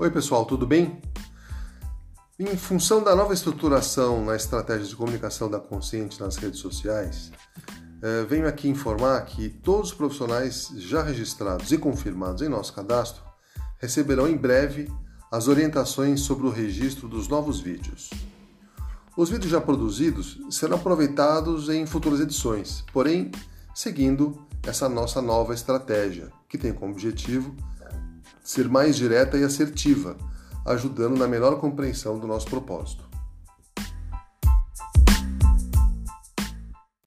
Oi, pessoal, tudo bem? Em função da nova estruturação na estratégia de comunicação da Consciente nas redes sociais, eh, venho aqui informar que todos os profissionais já registrados e confirmados em nosso cadastro receberão em breve as orientações sobre o registro dos novos vídeos. Os vídeos já produzidos serão aproveitados em futuras edições, porém, seguindo essa nossa nova estratégia, que tem como objetivo ser mais direta e assertiva, ajudando na melhor compreensão do nosso propósito.